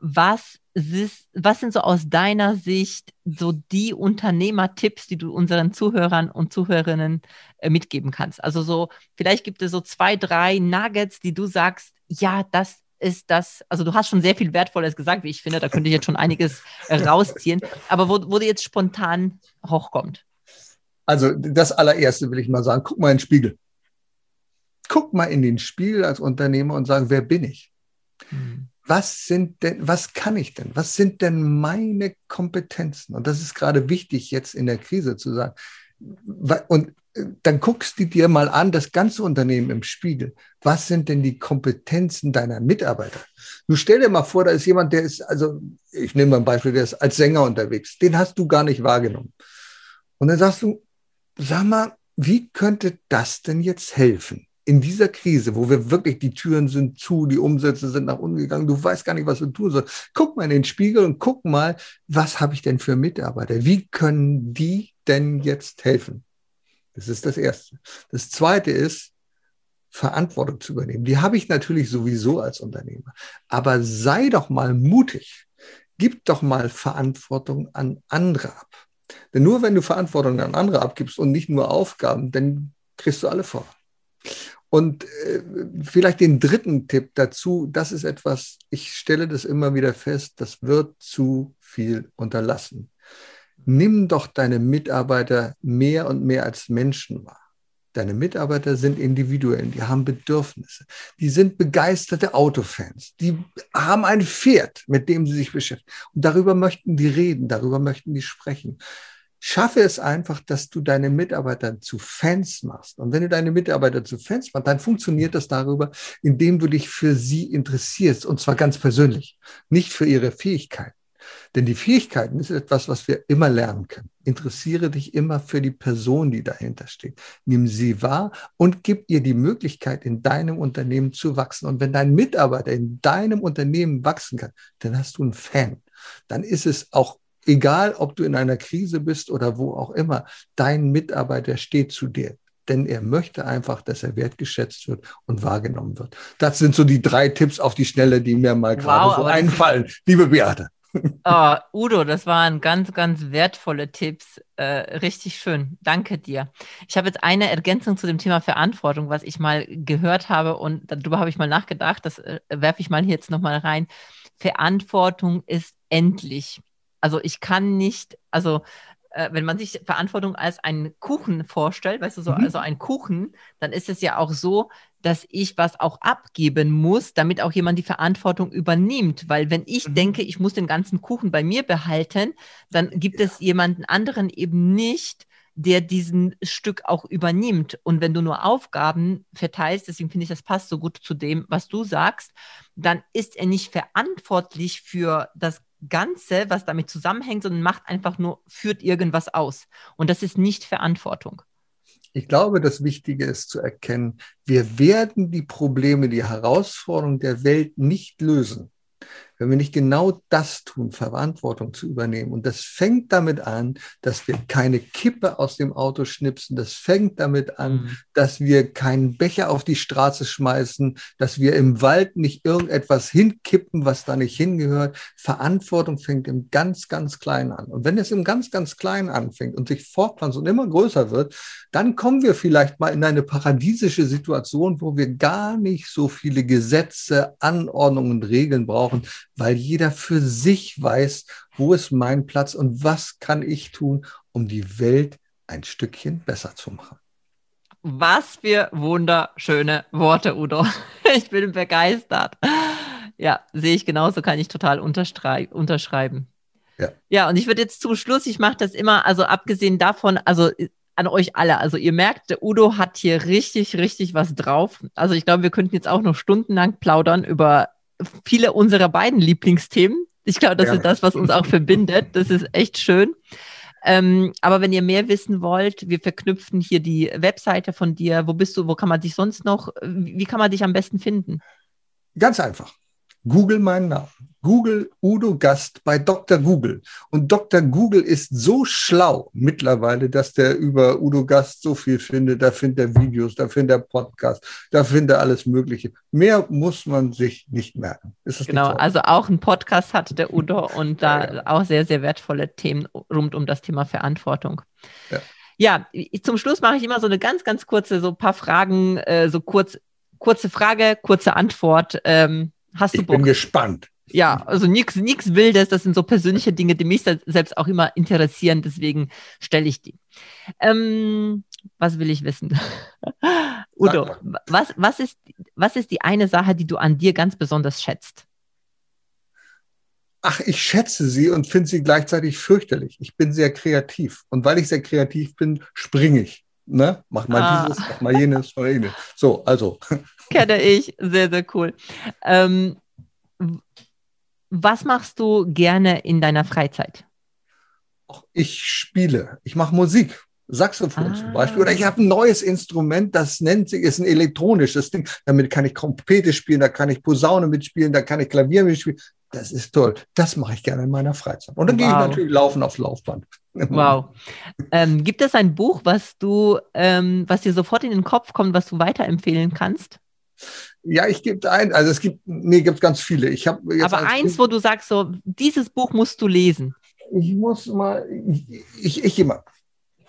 was, was sind so aus deiner Sicht so die Unternehmertipps, die du unseren Zuhörern und Zuhörerinnen äh, mitgeben kannst? Also so, vielleicht gibt es so zwei, drei Nuggets, die du sagst, ja, das ist das, also du hast schon sehr viel Wertvolles gesagt, wie ich finde, da könnte ich jetzt schon einiges äh, rausziehen, aber wo, wo dir jetzt spontan hochkommt. Also das allererste will ich mal sagen, guck mal in den Spiegel. Guck mal in den Spiegel als Unternehmer und sagen, wer bin ich? Was sind denn, was kann ich denn? Was sind denn meine Kompetenzen? Und das ist gerade wichtig jetzt in der Krise zu sagen. Und äh, dann guckst du dir mal an, das ganze Unternehmen im Spiegel. Was sind denn die Kompetenzen deiner Mitarbeiter? Du stell dir mal vor, da ist jemand, der ist, also ich nehme mal ein Beispiel, der ist als Sänger unterwegs. Den hast du gar nicht wahrgenommen. Und dann sagst du, sag mal, wie könnte das denn jetzt helfen? In dieser Krise, wo wir wirklich die Türen sind zu, die Umsätze sind nach unten gegangen, du weißt gar nicht, was du tun sollst. Guck mal in den Spiegel und guck mal, was habe ich denn für Mitarbeiter? Wie können die denn jetzt helfen? Das ist das Erste. Das Zweite ist, Verantwortung zu übernehmen. Die habe ich natürlich sowieso als Unternehmer. Aber sei doch mal mutig. Gib doch mal Verantwortung an andere ab. Denn nur wenn du Verantwortung an andere abgibst und nicht nur Aufgaben, dann kriegst du alle vor. Und äh, vielleicht den dritten Tipp dazu, das ist etwas, ich stelle das immer wieder fest, das wird zu viel unterlassen. Nimm doch deine Mitarbeiter mehr und mehr als Menschen wahr. Deine Mitarbeiter sind individuell, die haben Bedürfnisse, die sind begeisterte Autofans, die haben ein Pferd, mit dem sie sich beschäftigen. Und darüber möchten die reden, darüber möchten die sprechen. Schaffe es einfach, dass du deine Mitarbeiter zu Fans machst. Und wenn du deine Mitarbeiter zu Fans machst, dann funktioniert das darüber, indem du dich für sie interessierst. Und zwar ganz persönlich. Nicht für ihre Fähigkeiten, Denn die Fähigkeiten ist etwas, was wir immer lernen können. Interessiere dich immer für die Person, die dahinter steht. Nimm sie wahr und gib ihr die Möglichkeit, in deinem Unternehmen zu wachsen. Und wenn dein Mitarbeiter in deinem Unternehmen wachsen kann, dann hast du einen Fan. Dann ist es auch egal, ob du in einer Krise bist oder wo auch immer. Dein Mitarbeiter steht zu dir denn er möchte einfach, dass er wertgeschätzt wird und wahrgenommen wird. Das sind so die drei Tipps auf die Schnelle, die mir mal wow, gerade so einfallen, liebe Beate. Oh, Udo, das waren ganz, ganz wertvolle Tipps. Äh, richtig schön. Danke dir. Ich habe jetzt eine Ergänzung zu dem Thema Verantwortung, was ich mal gehört habe und darüber habe ich mal nachgedacht. Das äh, werfe ich mal hier jetzt nochmal rein. Verantwortung ist endlich. Also ich kann nicht, also äh, wenn man sich Verantwortung als einen Kuchen vorstellt, weißt du, so mhm. also ein Kuchen, dann ist es ja auch so, dass ich was auch abgeben muss, damit auch jemand die Verantwortung übernimmt. Weil wenn ich mhm. denke, ich muss den ganzen Kuchen bei mir behalten, dann gibt ja. es jemanden anderen eben nicht, der diesen Stück auch übernimmt. Und wenn du nur Aufgaben verteilst, deswegen finde ich, das passt so gut zu dem, was du sagst, dann ist er nicht verantwortlich für das Ganze, was damit zusammenhängt, sondern macht einfach nur, führt irgendwas aus. Und das ist nicht Verantwortung. Ich glaube, das Wichtige ist zu erkennen, wir werden die Probleme, die Herausforderungen der Welt nicht lösen, wenn wir nicht genau das tun, Verantwortung zu übernehmen. Und das fängt damit an, dass wir keine Kippe aus dem Auto schnipsen. Das fängt damit an, mhm. dass wir keinen Becher auf die Straße schmeißen, dass wir im Wald nicht irgendetwas hinkippen, was da nicht hingehört. Verantwortung fängt im ganz, ganz Kleinen an. Und wenn es im ganz, ganz Kleinen anfängt und sich fortpflanzt und immer größer wird, dann kommen wir vielleicht mal in eine paradiesische Situation, wo wir gar nicht so viele Gesetze, Anordnungen und Regeln brauchen, weil jeder für sich weiß, wo ist mein Platz und was kann ich tun, um die Welt ein Stückchen besser zu machen. Was für wunderschöne Worte, Udo. Ich bin begeistert. Ja, sehe ich genauso, kann ich total unterschreiben. Ja. ja, und ich würde jetzt zum Schluss, ich mache das immer, also abgesehen davon, also an euch alle. Also ihr merkt, der Udo hat hier richtig, richtig was drauf. Also ich glaube, wir könnten jetzt auch noch stundenlang plaudern über viele unserer beiden Lieblingsthemen. Ich glaube, das ja. ist das, was uns auch verbindet. Das ist echt schön. Ähm, aber wenn ihr mehr wissen wollt, wir verknüpfen hier die Webseite von dir. Wo bist du? Wo kann man dich sonst noch? Wie kann man dich am besten finden? Ganz einfach. Google meinen Namen. Google Udo Gast bei Dr. Google. Und Dr. Google ist so schlau mittlerweile, dass der über Udo Gast so viel findet. Da findet er Videos, da findet er Podcasts, da findet er alles Mögliche. Mehr muss man sich nicht merken. genau, also auch ein Podcast hat der Udo und da ja, ja. auch sehr, sehr wertvolle Themen rund um das Thema Verantwortung. Ja. Ja, zum Schluss mache ich immer so eine ganz, ganz kurze, so ein paar Fragen, äh, so kurz, kurze Frage, kurze Antwort. Ähm, Hast du ich Bock? bin gespannt. Ja, also nichts nix Wildes, das sind so persönliche Dinge, die mich selbst auch immer interessieren, deswegen stelle ich die. Ähm, was will ich wissen? Udo, was, was, ist, was ist die eine Sache, die du an dir ganz besonders schätzt? Ach, ich schätze sie und finde sie gleichzeitig fürchterlich. Ich bin sehr kreativ. Und weil ich sehr kreativ bin, springe ich. Ne? Mach mal ah. dieses, mach mal jenes, mach jenes. So, also. Kenne ich. Sehr, sehr cool. Ähm, was machst du gerne in deiner Freizeit? Ich spiele. Ich mache Musik. Saxophon ah. zum Beispiel. Oder ich habe ein neues Instrument, das nennt sich, ist ein elektronisches Ding. Damit kann ich Trompete spielen, da kann ich Posaune mitspielen, da kann ich Klavier mitspielen. Das ist toll. Das mache ich gerne in meiner Freizeit. Und dann wow. gehe ich natürlich laufen aufs Laufband. Wow. ähm, gibt es ein Buch, was du, ähm, was dir sofort in den Kopf kommt, was du weiterempfehlen kannst? Ja, ich gebe ein, also es gibt, nee, gibt ganz viele. Ich habe Aber eins, wo du sagst, so, dieses Buch musst du lesen. Ich muss mal, ich, ich, ich immer.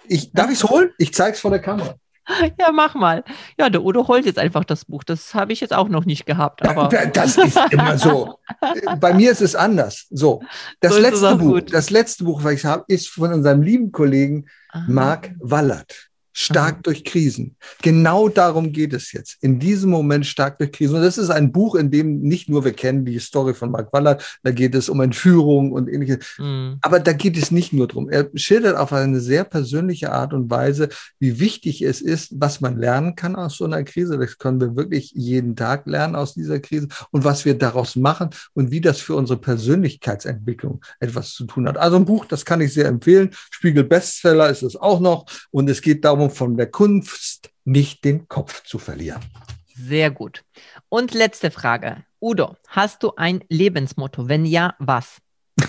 Ich, darf ich es holen? Ich zeige es vor der Kamera. Ja, mach mal. Ja, der Udo holt jetzt einfach das Buch. Das habe ich jetzt auch noch nicht gehabt. Aber das ist immer so. Bei mir ist es anders. So, das so letzte Buch, gut. das letzte Buch, was ich habe, ist von unserem lieben Kollegen Aha. Marc Wallert. Stark mhm. durch Krisen. Genau darum geht es jetzt. In diesem Moment stark durch Krisen. Und das ist ein Buch, in dem nicht nur wir kennen die Story von Mark Wallert, da geht es um Entführung und ähnliches. Mhm. Aber da geht es nicht nur drum. Er schildert auf eine sehr persönliche Art und Weise, wie wichtig es ist, was man lernen kann aus so einer Krise. Das können wir wirklich jeden Tag lernen aus dieser Krise und was wir daraus machen und wie das für unsere Persönlichkeitsentwicklung etwas zu tun hat. Also ein Buch, das kann ich sehr empfehlen. Spiegel Bestseller ist es auch noch. Und es geht darum, von der Kunst nicht den Kopf zu verlieren. Sehr gut. Und letzte Frage. Udo, hast du ein Lebensmotto? Wenn ja, was?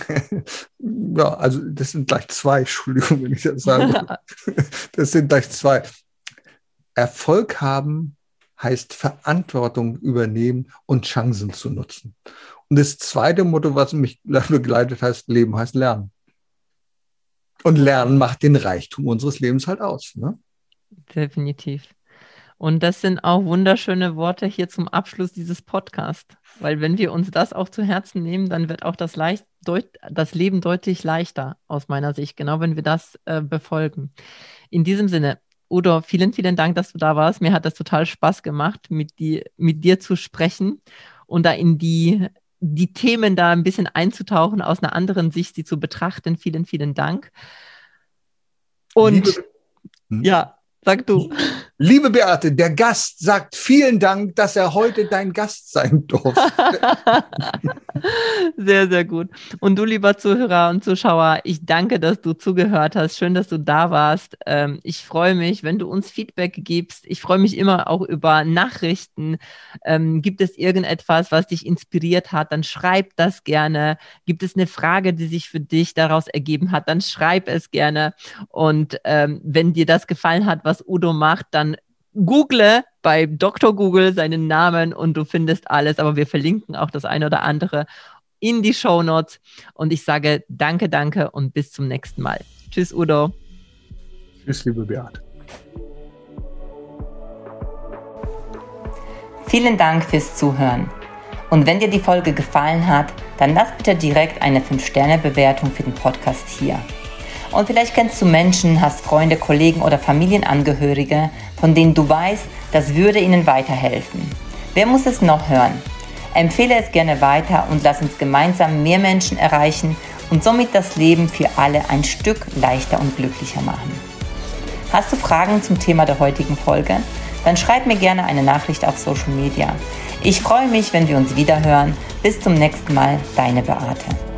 ja, also das sind gleich zwei, Entschuldigung, wenn ich das sage. das sind gleich zwei. Erfolg haben heißt Verantwortung übernehmen und Chancen zu nutzen. Und das zweite Motto, was mich begleitet, heißt Leben heißt Lernen. Und Lernen macht den Reichtum unseres Lebens halt aus. Ne? Definitiv. Und das sind auch wunderschöne Worte hier zum Abschluss dieses Podcasts. Weil wenn wir uns das auch zu Herzen nehmen, dann wird auch das, leicht, das Leben deutlich leichter aus meiner Sicht, genau wenn wir das äh, befolgen. In diesem Sinne, Udo, vielen, vielen Dank, dass du da warst. Mir hat das total Spaß gemacht, mit, die, mit dir zu sprechen und da in die, die Themen da ein bisschen einzutauchen, aus einer anderen Sicht sie zu betrachten. Vielen, vielen Dank. Und ja, Sag du. Liebe Beate, der Gast sagt vielen Dank, dass er heute dein Gast sein durfte. sehr, sehr gut. Und du, lieber Zuhörer und Zuschauer, ich danke, dass du zugehört hast. Schön, dass du da warst. Ähm, ich freue mich, wenn du uns Feedback gibst. Ich freue mich immer auch über Nachrichten. Ähm, gibt es irgendetwas, was dich inspiriert hat, dann schreib das gerne. Gibt es eine Frage, die sich für dich daraus ergeben hat, dann schreib es gerne. Und ähm, wenn dir das gefallen hat, was Udo macht, dann google bei Dr. Google seinen Namen und du findest alles, aber wir verlinken auch das eine oder andere in die Show Notes und ich sage danke, danke und bis zum nächsten Mal. Tschüss, Udo. Tschüss, liebe Beate. Vielen Dank fürs Zuhören. Und wenn dir die Folge gefallen hat, dann lass bitte direkt eine 5-Sterne-Bewertung für den Podcast hier. Und vielleicht kennst du Menschen, hast Freunde, Kollegen oder Familienangehörige, von denen du weißt, das würde ihnen weiterhelfen. Wer muss es noch hören? Empfehle es gerne weiter und lass uns gemeinsam mehr Menschen erreichen und somit das Leben für alle ein Stück leichter und glücklicher machen. Hast du Fragen zum Thema der heutigen Folge? Dann schreib mir gerne eine Nachricht auf Social Media. Ich freue mich, wenn wir uns wieder hören. Bis zum nächsten Mal, deine Beate.